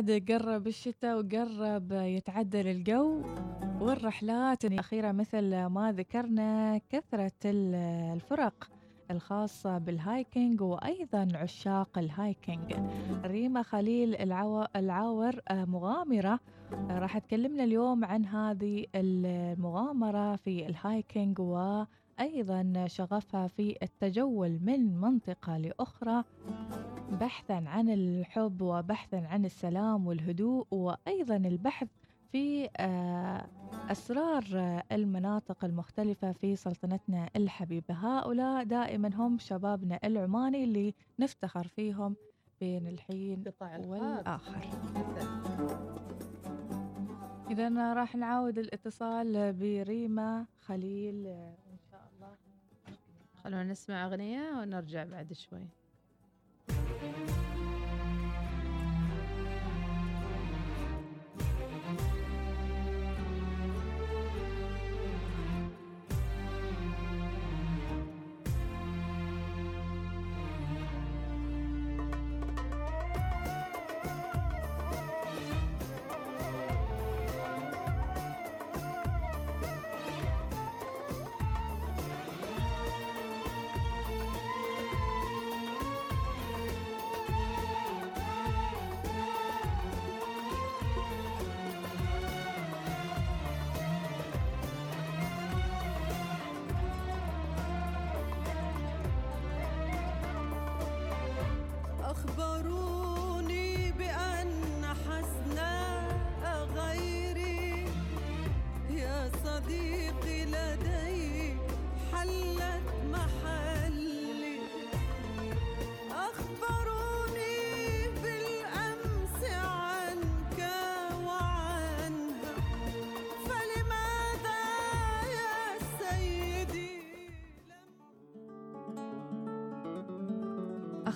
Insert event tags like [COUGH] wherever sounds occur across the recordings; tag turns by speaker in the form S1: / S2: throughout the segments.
S1: أولاد قرب الشتاء وقرب يتعدل الجو والرحلات الأخيرة مثل ما ذكرنا كثرة الفرق الخاصة بال hiking وأيضا عشاق ال hiking. ريما خليل العاور آه، مغامرة آه، راح تكلمنا اليوم عن هذه المغامرة في ال hiking وأيضا شغفها في التجول من منطقة لأخرى بحثا عن الحب وبحثا عن السلام والهدوء وأيضا البحث في آه، أسرار المناطق المختلفة في سلطنتنا الحبيبة. هؤلاء دائما هم شبابنا العماني اللي نفتخر فيهم بين الحين والآخر. إذا راح نعاود الاتصال بريما خليل.
S2: خلونا نسمع أغنية ونرجع بعد شوي.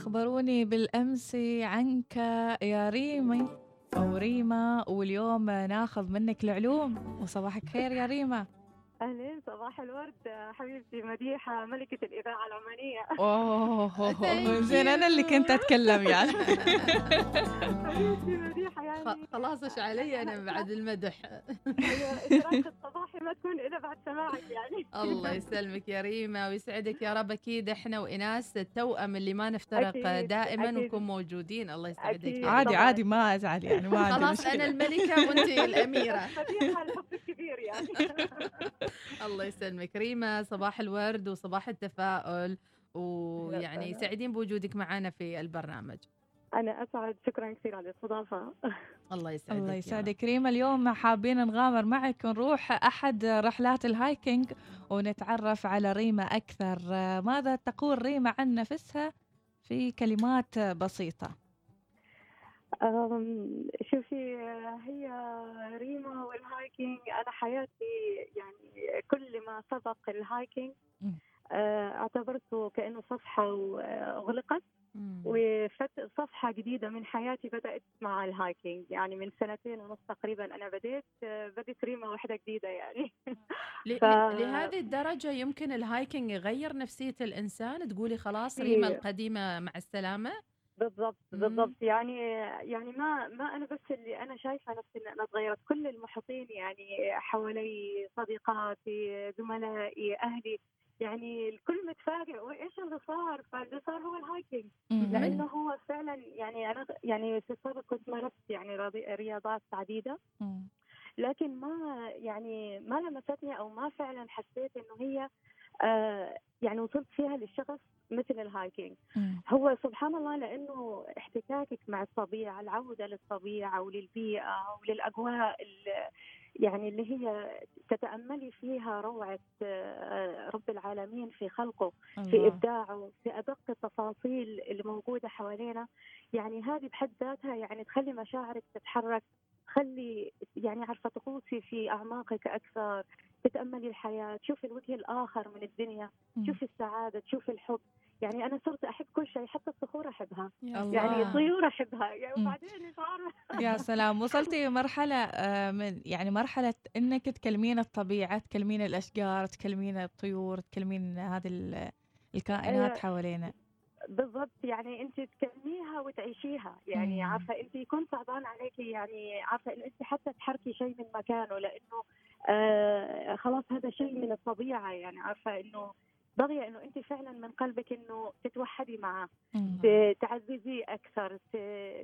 S1: أخبروني بالأمس عنك يا ريمي أو ريما واليوم ناخذ منك العلوم وصباحك خير يا ريما.
S3: اهلين صباح الورد حبيبتي مديحة ملكة الإذاعة العمانية.
S1: أوه زين أنا اللي كنت أتكلم يعني.
S3: حبيبتي مديحة يعني
S2: خلاص إيش علي؟ أنا بعد المدح.
S3: أيوة، الصباحي ما تكون إلا بعد سماعك يعني.
S2: الله يسلمك يا ريما ويسعدك يا رب. أكيد إحنا وإناس التوأم اللي ما نفترق دائما ونكون موجودين. الله يسعدك
S1: عادي عادي ما أزعل يعني ما
S2: خلاص أنا الملكة
S3: وأنت الأميرة. [LAUGHS] الكبير يعني. [LAUGHS]
S2: الله [LAUGHS] يسلمك. ريما صباح الورد وصباح التفاؤل ويعني سعيدين بوجودك معنا في البرنامج.
S3: أنا أسعد. شكرا كثير على الاستضافة. [LAUGHS]
S2: الله يسعدك
S1: الله يسعدك. ريما اليوم حابين نغامر معك ونروح أحد رحلات الهايكينج ونتعرف على ريما أكثر. ماذا تقول ريما عن نفسها في كلمات بسيطة؟
S3: شوفي هي ريما وال hiking. أنا حياتي يعني كل ما سبق ال hiking آه، اعتبرته كأنه صفحة وأغلقت وصفحة جديدة من حياتي بدأت مع ال hiking. يعني من سنتين ونص تقريبا أنا بديت بديت ريما واحدة جديدة يعني. [LAUGHS]
S2: ف... لهذه الدرجة يمكن ال hiking يغير نفسية الإنسان؟ تقولي خلاص ريما القديمة مع السلامة؟
S3: بالضبط بالضبط. يعني يعني ما ما أنا بس اللي أنا شايفة نفسي إن أنا تغيرت. كل المحيطين يعني حوالي صديقاتي زملائي أهلي يعني الكل متفاجئ. وإيش اللي صار؟ فاللي صار هو الهايكينج. لأنه هو فعلا يعني أنا يعني في السابق كنت مارست يعني رياضات عديدة. لكن ما يعني ما لمستني أو ما فعلا حسيت إنه هي آه يعني وصلت فيها للشغف مثل الهايكينج. هو سبحان الله لأنه احتكاكك مع الطبيعة العودة للطبيعة وللبيئة وللأجواء يعني اللي هي تتأملي فيها روعة آه، رب العالمين في خلقه الله. في إبداعه في أدق التفاصيل اللي موجودة حوالينا. يعني هذه بحد ذاتها يعني تخلي مشاعرك تتحرك تخلي يعني عارفة تغوصي في أعماقك أكثر تتأملي الحياة تشوفي الوجه الآخر من الدنيا تشوفي السعادة تشوفي الحب. يعني أنا صرت أحب كل شيء حتى الصخور أحبها. يعني الطيور أحبها. يعني وبعدين
S1: يا [LAUGHS] سلام. وصلتي مرحلة آه، من يعني مرحلة إنك تكلمين الطبيعة تكلمين الأشجار تكلمين الطيور تكلمين هذه الكائنات حوالينا.
S3: بالضبط. يعني أنت تكلميها وتعيشيها. يعني. عارفة أنت يكون صعبان عليكي يعني عارفة انه أنت حتى تحركي شيء من مكانه لأنه آه خلاص هذا شيء من الطبيعة يعني عارفة إنه بغي إنه أنت فعلا من قلبك إنه تتوحدي معه تعززيه أكثر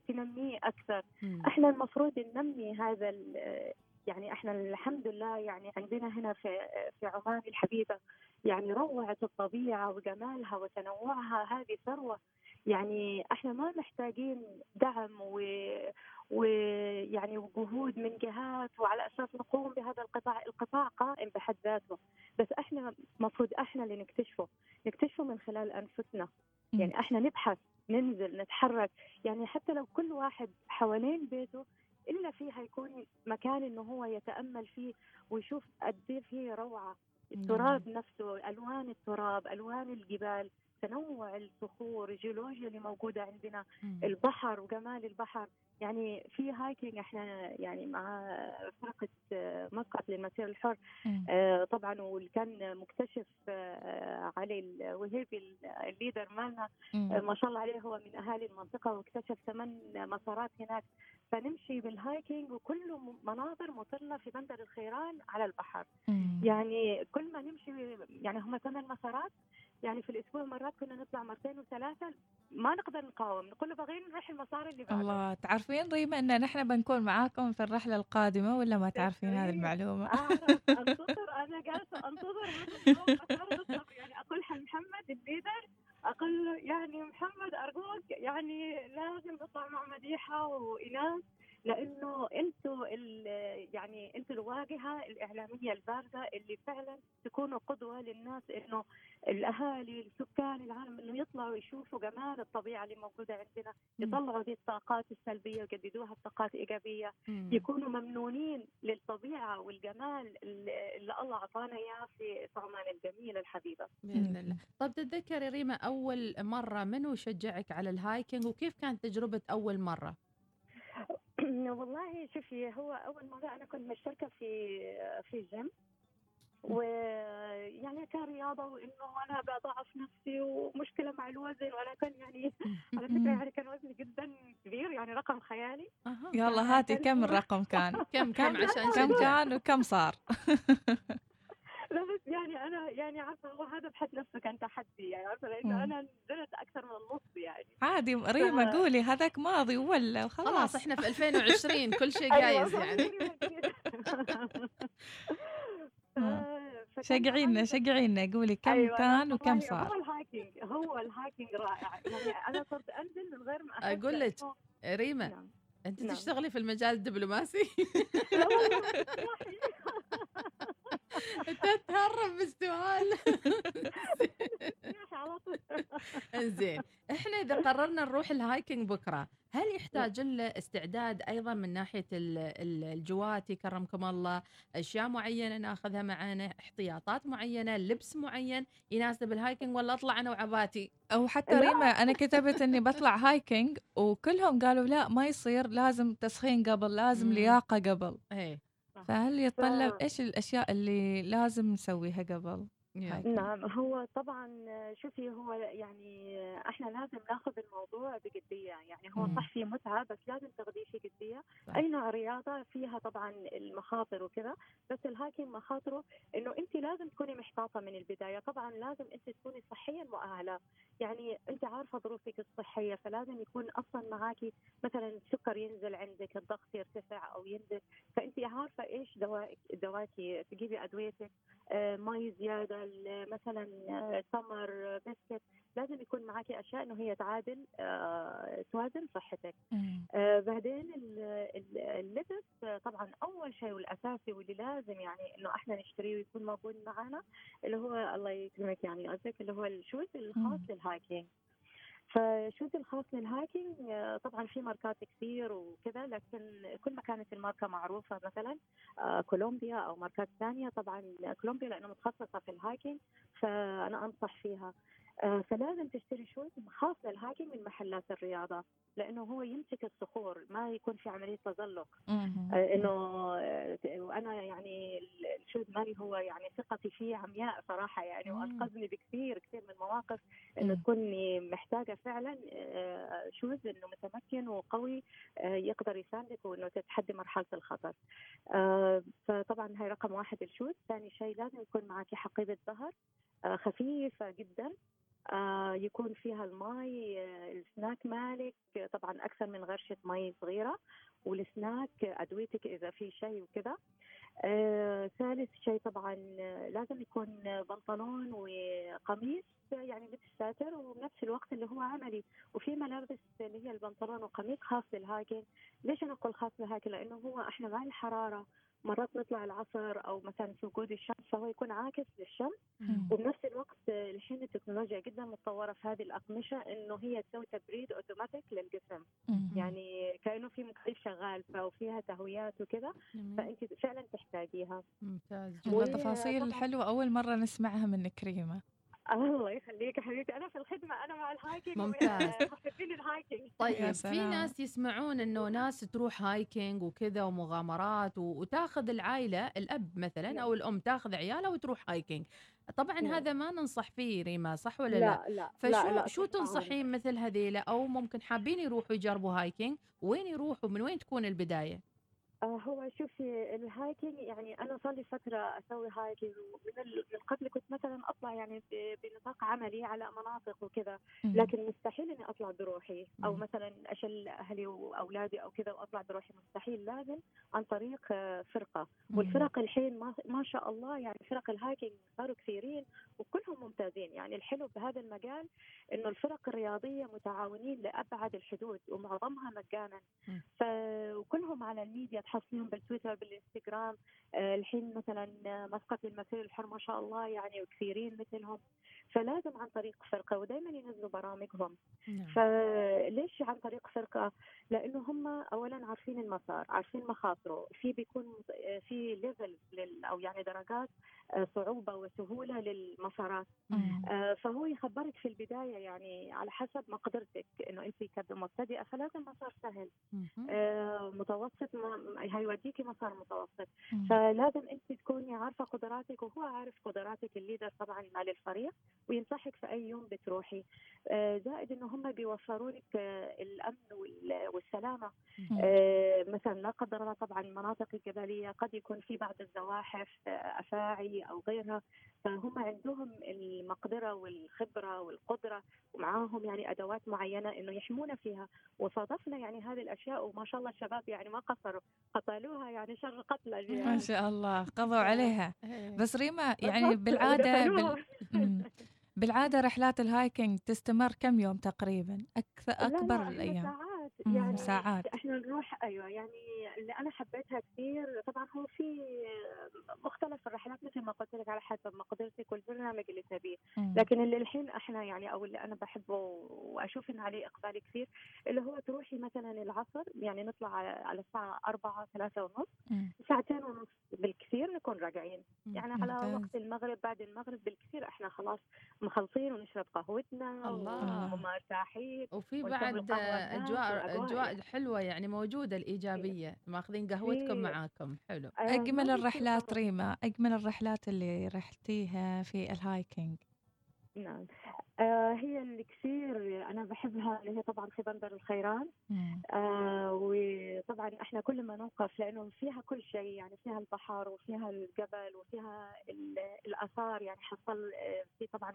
S3: تنميه أكثر.
S2: مم.
S3: إحنا المفروض ننمي هذا يعني إحنا الحمد لله يعني عندنا هنا في في عمان الحبيبة يعني روعة الطبيعة وجمالها وتنوعها هذه ثروة. يعني إحنا ما محتاجين دعم و ويعني وجهود من جهات وعلى أساس نقوم بهذا القطاع، القطاع قائم بحد ذاته، بس إحنا المفروض إحنا اللي نكتشفه، نكتشفه من خلال
S1: أنفسنا،.
S3: يعني إحنا نبحث ننزل نتحرك. يعني حتى لو كل واحد حوالين بيته إلا فيه هيكون مكان إنه هو يتأمل فيه ويشوف قد إيه فيه روعة. التراب نفسه ألوان التراب ألوان الجبال. تنوع الصخور الجيولوجيا اللي موجودة عندنا
S2: مم.
S3: البحر وجمال البحر يعني في hiking إحنا يعني مع فرقة آه، مسقط للمسير الحر. آه، طبعا وكان مكتشف آه، علي الوهيبي ال leader مالنا
S1: مم.
S3: ما شاء الله عليه هو من أهالي المنطقة واكتشف ثمان مسارات هناك فنمشي بال hiking وكله مناظر مطلة في بندر الخيران على البحر
S1: مم.
S3: يعني كل ما نمشي يعني هم ثمان مسارات يعني في الأسبوع مرات كنا نطلع مرتين وثلاثة ما نقدر نقاوم نقول له بغينا نروح المسار اللي بعده
S1: الله تعرفين ريما إن نحن بنكون معاكم في الرحلة القادمة ولا ما تعرفين هذه
S3: إيه.
S1: المعلومة
S3: اعرف أنتظر أنا جالسة أنتظر. [LAUGHS] يعني أقول حق محمد الليدر أقول له يعني محمد أرجوك يعني لازم نطلع مع مديحة وايناس لأنه أنتم يعني أنتم الواجهة الإعلامية البارزه اللي فعلا تكونوا قدوة للناس إنه الأهالي السكان العالم إنه يطلعوا يشوفوا جمال الطبيعة اللي موجودة عندنا يطلعوا دي الطاقات السلبية ويجددوها بطاقات
S2: إيجابية.
S3: يكونوا ممنونين للطبيعة والجمال اللي اللي الله أعطانا إياه في في عمان الجميله الحبيبه.
S2: باذن الله. طب تتذكري ريما أول مرة منو شجعك على الهايكنج وكيف كانت تجربة أول مرة؟
S3: والله شوفي هو أول مرة أنا كنت مشتركة في في جيم ويعني كرياضه وإنه أنا بضعف نفسي ومشكلة مع الوزن وأنا كان يعني [LAUGHS] على فكرة يعني كان وزني جدا كبير يعني رقم خيالي.
S1: يلا هاتي كم الرقم كان؟ [LAUGHS]
S2: كم كم عشان
S1: كم كان وكم صار؟ [LAUGHS]
S3: لا بس يعني أنا يعني عارفة هو هذا بحد نفسه كان تحدي يعني عارفة
S1: لأنه.
S3: أنا نزلت أكثر من النص يعني
S1: عادي ريما
S3: ف-
S1: قولي هذاك ماضي ولا
S2: خلاص
S1: خلاص
S2: إحنا في [LAUGHS] 2020 كل شيء
S3: أيوة،
S2: جايز يعني. [LAUGHS]
S1: آه. شجعينا شجعينا قولي كم
S3: أيوة،
S1: كان وكم صار
S3: هو ال hiking هو ال hiking رائع يعني أنا صرت أنزل من غير ما
S2: أقول لك. ريما
S3: نعم.
S2: أنت
S3: نعم.
S2: تشتغلي في المجال الدبلوماسي [LAUGHS]
S3: لا والله، صاحي.
S2: انت تهرب بالسؤال
S3: على طول.
S2: زين إحنا إذا قررنا نروح ال hiking بكرة هل يحتاج له استعداد أيضا من ناحية ال- ال- الجواتي كرمكم الله أشياء معينة ناخذها معنا احتياطات معينة لبس معين يناسب ال hiking ولا أطلع أنا وعباتي
S1: أو حتى. ريما أنا كتبت إني بطلع hiking وكلهم قالوا لا ما يصير لازم تسخين قبل لازم. لياقة قبل
S2: إيه
S1: فهل يتطلب
S3: ف-
S1: إيش الأشياء اللي لازم نسويها قبل؟ hiking؟
S3: نعم هو طبعا شوفي هو يعني إحنا لازم ناخذ الموضوع بجدية. يعني هو. صح في متعة بس لازم تاخذيه في جدية.
S2: صح.
S3: أي نوع رياضة فيها طبعا المخاطر وكذا بس ال hiking مخاطره إنه انت لازم تكوني محتاطة من البداية. طبعا لازم انت تكوني صحيا مؤهلة. يعني انت عارفة ظروفك الصحية فلازم يكون أصلا معاكي مثلا السكر ينزل عندك الضغط يرتفع أو ينزل. فانت عارفة إيش دوائك دواكي تجيبي أدويتك. مي زيادة مثلا آه، تمر آه، بسكوت لازم يكون معك أشياء إنه هي تعادل آه، توازن صحتك. آه، بعدين ال- ال- اللبس آه، طبعا أول شيء والأساسي واللي لازم يعني إنه إحنا نشتريه ويكون موجود معنا اللي هو الله يكرمك يعني قصدك اللي هو الشوز الخاص. للهايكينج فالشوز الخاص للهايكينج آه، طبعا في ماركات كثير وكذا لكن كل ما كانت الماركة معروفة مثلا آه، كولومبيا أو ماركات ثانية طبعا كولومبيا لأنه متخصصة في ال hiking فأنا أنصح فيها. فلازم تشتري shoes خاص لل hiking من محلات الرياضة لأنه هو يمسك الصخور ما يكون في عملية تزلق. آه، إنه آه، وأنا يعني ال shoes مالي هو يعني ثقتي فيه عمياء صراحة يعني
S2: مم.
S3: وأنقذني بكثير كثير من مواقف إنه
S1: مم.
S3: تكوني محتاجة فعلا آه، shoes إنه متمكن وقوي آه، يقدر يساندك وإنه تتحدي مرحلة الخطر. آه، فطبعا هاي رقم واحد ال shoes، ثاني شيء لازم يكون معك حقيبة ظهر آه، خفيفة جدا آه، يكون فيها المي آه، السناك مالك آه، طبعا أكثر من غرشة مي صغيرة والسناك آه، أدويتك إذا في شيء وكذا. آه، ثالث شيء طبعا آه، لازم يكون آه، بنطلون وقميص آه، يعني لبس ساتر وبنفس الوقت اللي هو عملي. وفي ملابس اللي هي البنطلون وقميص خاص لل hiking ليش أنا أقول خاص لل hiking لأنه هو إحنا مع الحراره مرات نطلع العصر أو مثلا في وجود الشمس فهو يكون عاكس للشمس. وبنفس الوقت الحين التكنولوجيا جدا متطورة في هذه الأقمشة إنه هي تسوي تبريد أوتوماتيك للجسم. يعني كأنه في مكيف شغال فيها تهويات وكذا. فأنت فعلا تحتاجيها
S2: ممتاز
S1: تفاصيل
S3: طبعاً.
S1: حلوة أول مرة نسمعها منك ريما
S3: الله يخليك يا حبيبتي. أنا في الخدمة أنا مع ال hiking
S2: ممتاز.
S3: حابين ال hiking [LAUGHS]
S1: يا
S2: طيب في. ناس يسمعون إنه ناس تروح hiking وكذا ومغامرات و- وتاخذ العائلة الأب مثلا أو الأم تاخذ عيالها وتروح hiking. طبعا
S3: نعم.
S2: هذا ما ننصح فيه ريما صح ولا لا,
S3: لا؟ لا
S2: فشو
S3: لا لا
S2: شو. تنصحين مثل هذيلا؟ أو ممكن حابين يروحوا يجربوا hiking؟ وين يروحوا؟ من وين تكون
S3: البداية؟ هو شوفي ال hiking يعني أنا صار لي فترة أسوي hiking ومن قبل كنت مثلا أطلع يعني بنطاق عملي على مناطق وكذا. لكن مستحيل إني أطلع بروحي
S2: أو.
S3: مثلا أشل أهلي وأولادي أو كذا وأطلع بروحي مستحيل لازم عن طريق آه،
S1: فرقة.
S3: والفرق الحين ما, ما شاء الله يعني فرق ال hiking صاروا كثيرين وكلهم ممتازين. يعني الحلو بهذا المجال إنه الفرق الرياضية متعاونين لأبعد الحدود ومعظمها مجانا.
S2: مم.
S3: ف وكلهم على الميديا تحصلون بالتويتر بالإنستغرام. آه، الحين مثلا آه، مسقط المسير الحر ما شاء الله يعني وكثيرين مثلهم. فلازم عن طريق فرقة ودائما ينزلوا برامجهم
S2: نعم.
S3: فليش عن طريق فرقة؟ لأنه هم اولا عارفين المسار، عارفين مخاطره، في بيكون في level لل أو يعني درجات آه، صعوبة وسهولة للمسارات،
S1: مم.
S3: آه، فهو يخبرك في البداية يعني على حسب مقدرتك إنه أنت كمبتدئه فلازم مسار سهل،. آه، متوسط ما هيوديكي مسار متوسط،
S1: مم.
S3: فلازم أنت تكوني عارفة قدراتك وهو عارف قدراتك ال leader طبعا مال الفريق وينصحك في أي يوم بتروحي. آه، زائد إنه هم بيوفروا لك آه، الأمن وال-
S1: والسلامة.
S3: آه، مثلا لا قدر الله طبعا المناطق الجبلية قد يكون في بعض الزواحف أفاعي أو غيرها. فهم عندهم المقدرة والخبرة والقدرة ومعاهم يعني أدوات معينة إنه يحمونا فيها. وصادفنا يعني هذه الأشياء وما شاء الله الشباب يعني ما قصروا قتلوها يعني شر قتل
S1: ما شاء الله قضوا عليها.
S2: إيه.
S1: بس ريما يعني بالعادة بال... [LAUGHS] بالعادة رحلات الهايكنج تستمر كم يوم تقريبا؟ أكثر
S3: لا، لا،
S1: أكبر
S3: إحنا
S1: الأيام.
S3: ساعات
S1: مم،
S3: يعني
S1: ساعات.
S3: إحنا نروح أيوه يعني اللي أنا حبيتها كثير طبعا هو في مختلف الرحلات مثل ما قلت لك على حسب مقدرتك والبرنامج اللي تبيه
S1: مم.
S3: لكن اللي الحين إحنا يعني أو اللي أنا بحبه وأشوف ان عليه إقبال كثير اللي هو تروحي مثلا العصر يعني نطلع على الساعة 4 3 ونص
S1: مم.
S3: ساعتين ونص بالكثير نكون راجعين يعني على. وقت المغرب بعد المغرب بالكثير إحنا خلاص مخلصين ونشرب قهوتنا
S2: الله.
S3: ومرتاحين
S2: وفي بعد أجواء
S3: أجواء.
S2: حلوة
S3: يعني
S2: موجودة الإيجابية. ماخذين قهوتكم
S3: في-
S2: معاكم. حلو.
S1: أجمل
S3: في
S1: الرحلات ريما أجمل الرحلات اللي رحتيها في الهايكنج
S3: نعم. آه هي اللي كثير أنا بحبها اللي هي طبعا في بندر الخيران. آه وطبعا إحنا كل ما نوقف لأنه فيها كل شيء يعني فيها البحر وفيها الجبل وفيها ال- الآثار يعني حصل آه، في طبعا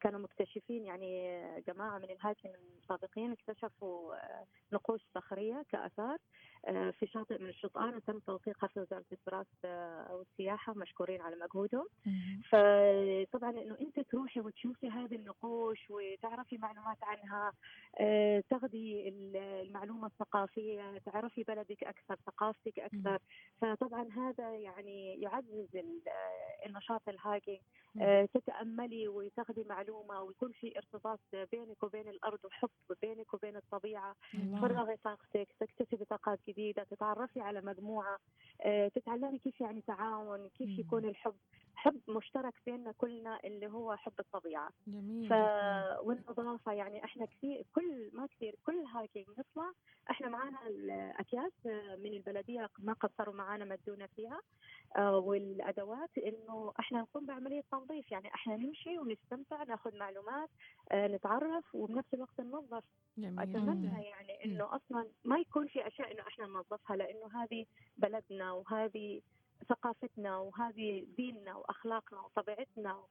S3: كانوا مكتشفين يعني آه، جماعة من الهايكن السابقين اكتشفوا آه، نقوش صخرية كآثار آه، في شاطئ من الشطآن وتم توثيقها في وزاره التراث والسياحه مشكورين على مجهودهم. فطبعا إنه أنت تروحي وتشوفي هذه النقوش وتعرفي معلومات عنها تاخذي ال- المعلومة الثقافية تعرفي بلدك أكثر ثقافتك أكثر. فطبعا هذا يعني يعزز ال- النشاط ال hiking. آه، تتأملي وتاخذي معلومه ويكون في ارتباط بينك وبين الأرض وحب بينك وبين
S1: الطبيعة.
S3: تفرغي طاقتك تكتسبي طاقات جديدة تتعرفي على مجموعة آه، تتعلمي كيف يعني تعاون كيف. يكون الحب حب مشترك بيننا كلنا اللي هو حب الطبيعة
S2: جميل
S3: ف
S2: جداً.
S3: والنظافة يعني إحنا كثير كل ما كثير كل hiking نطلع إحنا معانا الأكياس آه، من البلدية ما قصروا معانا مدونا فيها آه، والأدوات إنه إحنا نقوم بعملية تنظيف يعني إحنا نمشي ونستمتع ناخذ معلومات آه، نتعرف وبنفس الوقت ننظف
S2: أتمنى.
S3: يعني إنه أصلا ما يكون في أشياء إنه إحنا ننظفها لأنه هذه بلدنا وهذه ثقافتنا وهذه ديننا وأخلاقنا وطبيعتنا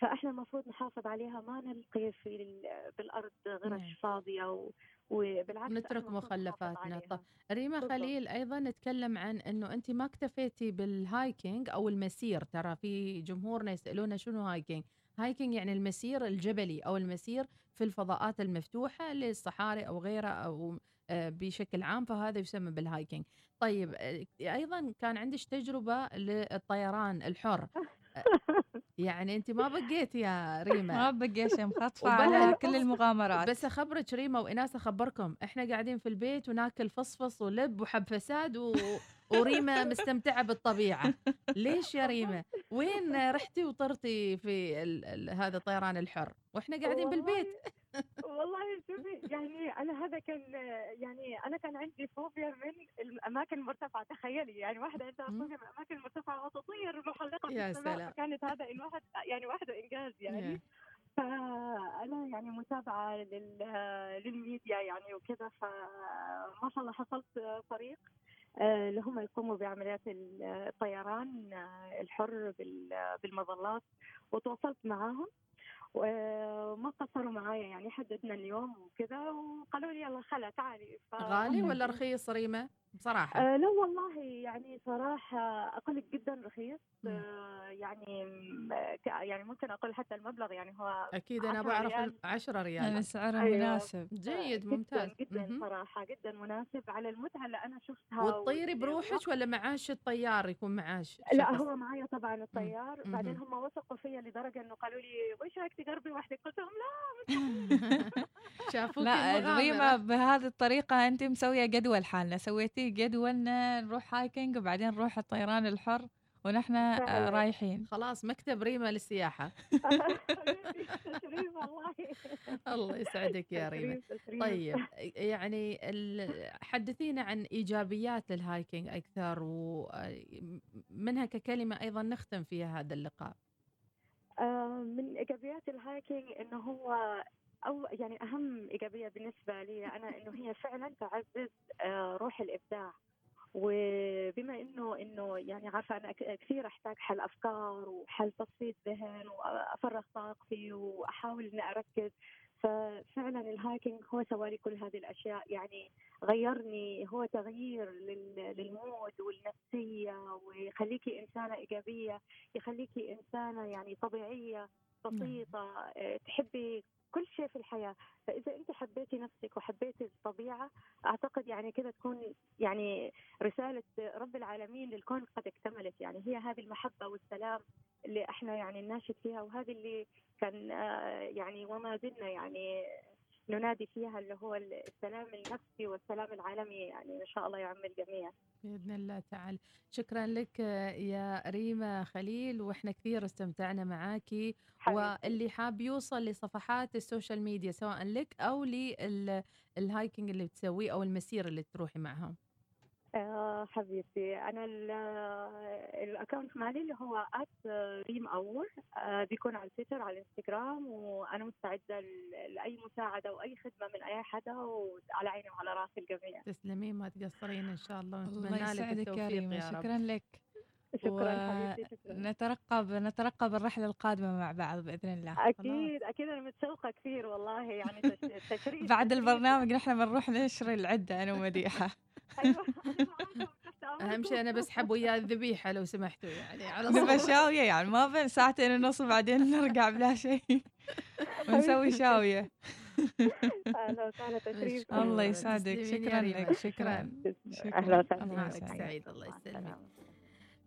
S3: فإحنا المفروض نحافظ عليها ما نلقي في ال- بالأرض غرش
S2: نعم.
S3: فاضيه و- وبالعكس
S2: نترك مخلفاتنا. طب ريما
S3: بالضبط.
S2: خليل أيضا نتكلم عن إنه أنت ما اكتفيتي بال hiking أو المسير ترى في جمهورنا يسألونا شنو hiking hiking يعني المسير الجبلي أو المسير في الفضاءات المفتوحة للصحاري أو غيرها أو آه، بشكل عام فهذا يسمى بال hiking طيب آه، أيضا كان عندك تجربة للطيران الحر. يعني انت ما بقيت يا [LAUGHS] ريما.
S1: ما بقي شيء مخطفة
S2: وبلا-
S1: على كل المغامرات.
S2: بس أخبرك ريما وإناس أخبركم إحنا قاعدين في البيت وناكل فصفص ولب وحب فساد و... [LAUGHS] وريما مستمتعة بالطبيعة. ليش يا ريما؟ وين رحتي وطرتي في ال... ال... هذا الطيران الحر؟ وإحنا قاعدين بالبيت.
S3: والله شوفي يعني أنا هذا كان يعني أنا كان عندي فوبيا من الأماكن المرتفعة تخيلي يعني واحدة عندها. فوبيا من الأماكن المرتفعة وتطير محلقه في
S2: يا
S3: السماء
S2: سلام.
S3: فكانت هذا الواحد يعني واحدة إنجاز يعني. فأنا يعني متابعة لل- للميديا يعني وكذا فما شاء الله حصلت فريق آه، اللي هم يقوموا بعمليات الطيران آه، الحر بال- بالمظلات وتواصلت معاهم وما قصروا معايا يعني حددنا اليوم وكذا وقالوا لي يلا خلا تعالي. ف...
S2: غالي ولا رخيص ريما؟ بصراحة
S3: آه لا والله يعني صراحة أقول لك جدا رخيص
S2: مم.
S3: آه يعني يعني ممكن أقول حتى المبلغ يعني هو
S2: أكيد أنا
S3: 10
S2: بعرف
S3: ريال.
S2: 10 ريال
S1: يعني سعرها
S3: أيوة.
S1: مناسب
S2: جيد
S3: جداً
S2: ممتاز
S3: جدا
S2: مهم.
S3: صراحة جدا مناسب على المتعة اللي أنا شفتها
S2: وتطيري بروحك ولا معاش الطيار يكون معاش
S3: لا؟ هو معايا طبعا الطيار
S2: مهم.
S3: بعدين هم وثقوا فيا لدرجة إنه قالوا لي وش رايك تقربي وحدك قلت لهم لا [LAUGHS]
S2: شافوك
S1: لا. ريما بهذه الطريقة أنت مسوية جدول حالنا سويتي جدولنا نروح hiking وبعدين نروح الطيران الحر ونحن آه،. رايحين.
S2: خلاص مكتب ريما للسياحة.
S3: والله. [LAUGHS]
S2: الله يسعدك يا ريما. طيب يعني حدثينا عن إيجابيات ال hiking أكثر ومنها ككلمة أيضا نختم فيها هذا اللقاء.
S3: آه، من إيجابيات ال hiking إنه هو أو يعني أهم إيجابية بالنسبة لي أنا إنه هي فعلا تعزز آه، روح الإبداع. وبما إنه إنه يعني عارفة أنا كثير أحتاج حل أفكار وحل تصفيه ذهن وأفرغ طاقتي وأحاول إني أركز. ففعلا ال hiking هو سوى لي كل هذه الأشياء. يعني غيرني هو تغيير لل- لل mood والنفسية ويخليكي إنسانة إيجابية يخليكي إنسانة يعني طبيعية. بسيطة آه، تحبي كل شيء في الحياة. فإذا أنت حبيتي نفسك وحبيتي الطبيعة أعتقد يعني كذا تكون يعني رسالة رب العالمين للكون قد اكتملت. يعني هي هذه المحبة والسلام اللي إحنا يعني نناشد فيها وهذه اللي كان آه، يعني وما زلنا يعني ننادي فيها اللي هو السلام النفسي والسلام العالمي يعني إن شاء الله يعم الجميع
S2: بإذن الله تعالى. شكرا لك يا ريما خليل وإحنا كثير استمتعنا معاكي. واللي حاب يوصل لصفحات ال social media سواء لك أو لل hiking اللي بتسويه أو المسير اللي تروحي معهم
S3: آه حبيبتي. أنا ال- آه، ال account مالي اللي هو at ريم اور آه بيكون على تويتر على الانستغرام وأنا مستعدة لأي مساعدة وأي خدمة من أي حدا وعلى عيني وعلى راسي الجميع.
S2: تسلمين ما تقصرين إن شاء الله.
S1: الله
S2: ونتمنى لك
S1: يسعدك يا
S2: التوفيق
S1: ريما
S2: يا رب.
S1: شكرا لك.
S3: شكرا
S1: و-
S3: حبيبتي شكرا.
S1: نترقب نترقب الرحلة القادمة مع بعض بإذن الله.
S3: أكيد أكيد. أنا متشوقة كثير والله يعني تش- [LAUGHS] تشريف
S1: بعد. البرنامج نحن بنروح نشري العدة أنا ومديحة [LAUGHS]
S3: أيوه تحت [LAUGHS]
S2: أهم شيء أنا
S3: أمركم.
S2: بسحب وياه الذبيحة لو سمحتوا يعني على
S1: نبقى
S2: صوت
S1: شاوية يعني ما بين ساعتين ونص وبعدين نرجع بلا شيء [LAUGHS] ونسوي
S3: أهلا وسهلا [LAUGHS] تشريف
S2: شكراً.
S1: الله يسعدك شكرا. لك شكرا أهلا.
S3: وسهلا
S1: الله
S2: نهارك
S1: يسعدك.
S2: سعيد الله يسلمك.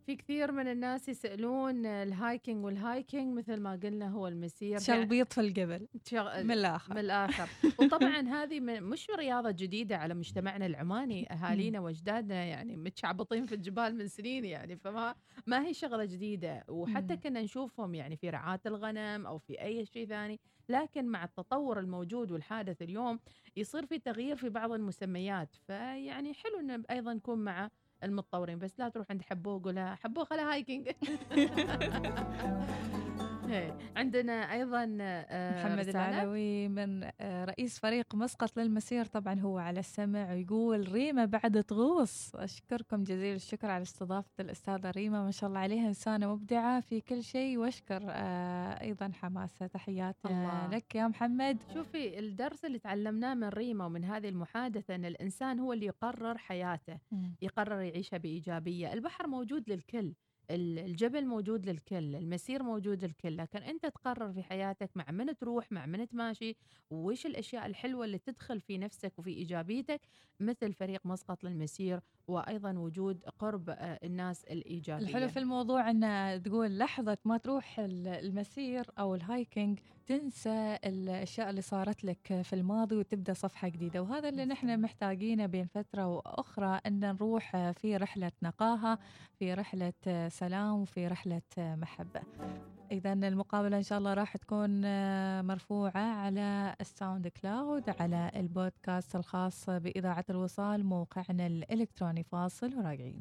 S2: في كثير من الناس يسألون الهايكنج والهايكنج مثل ما قلنا هو المسير.
S1: شلبيط في القبل؟
S2: شغ...
S1: من الآخر.
S2: من الآخر. وطبعا هذه مش رياضة جديدة على مجتمعنا العماني أهالينا وأجدادنا يعني متشعبطين في الجبال من سنين يعني فما ما هي شغلة جديدة. وحتى. كنا نشوفهم يعني في رعاة الغنم أو في أي شيء ثاني لكن مع التطور الموجود والحادث اليوم يصير في تغيير في بعض المسميات. فيعني حلو إن أيضا نكون مع المتطورين بس لا تروح عند حبوه قولها حبوه خلها هايكينج [LAUGHS] عندنا أيضا آه،
S1: محمد. العلوي من آه، رئيس فريق مسقط للمسير. طبعا هو على السمع ويقول ريما بعد تغوص أشكركم جزيل الشكر على استضافة الأستاذة ريما. ما شاء الله عليها إنسانة مبدعة في كل شيء. وأشكر آه، أيضا حماسة. تحيات
S2: الله.
S1: لك يا محمد.
S2: شوفي الدرس اللي تعلمناه من ريما ومن هذه المحادثة أن الإنسان هو اللي يقرر حياته يقرر يعيشها بإيجابية. البحر موجود للكل. الجبل موجود للكل المسير موجود للكل لكن أنت تقرر في حياتك مع من تروح مع من تماشي وإيش الأشياء الحلوة اللي تدخل في نفسك وفي إيجابيتك؟ مثل فريق مسقط للمسير وأيضا وجود قرب آه، الناس الإيجابية.
S1: الحلو في الموضوع إن تقول لحظة ما تروح ال- المسير أو الهايكينج تنسى الأشياء اللي صارت لك في الماضي وتبدأ صفحة جديدة. وهذا اللي نحن. محتاجينه بين فترة وأخرى إن نروح في رحلة نقاهة في رحلة سلام وفي رحلة محبة. إذا المقابلة إن شاء الله راح تكون مرفوعة على ال SoundCloud على البودكاست الخاص بإذاعة الوصال موقعنا الإلكتروني فاصل وراجعين.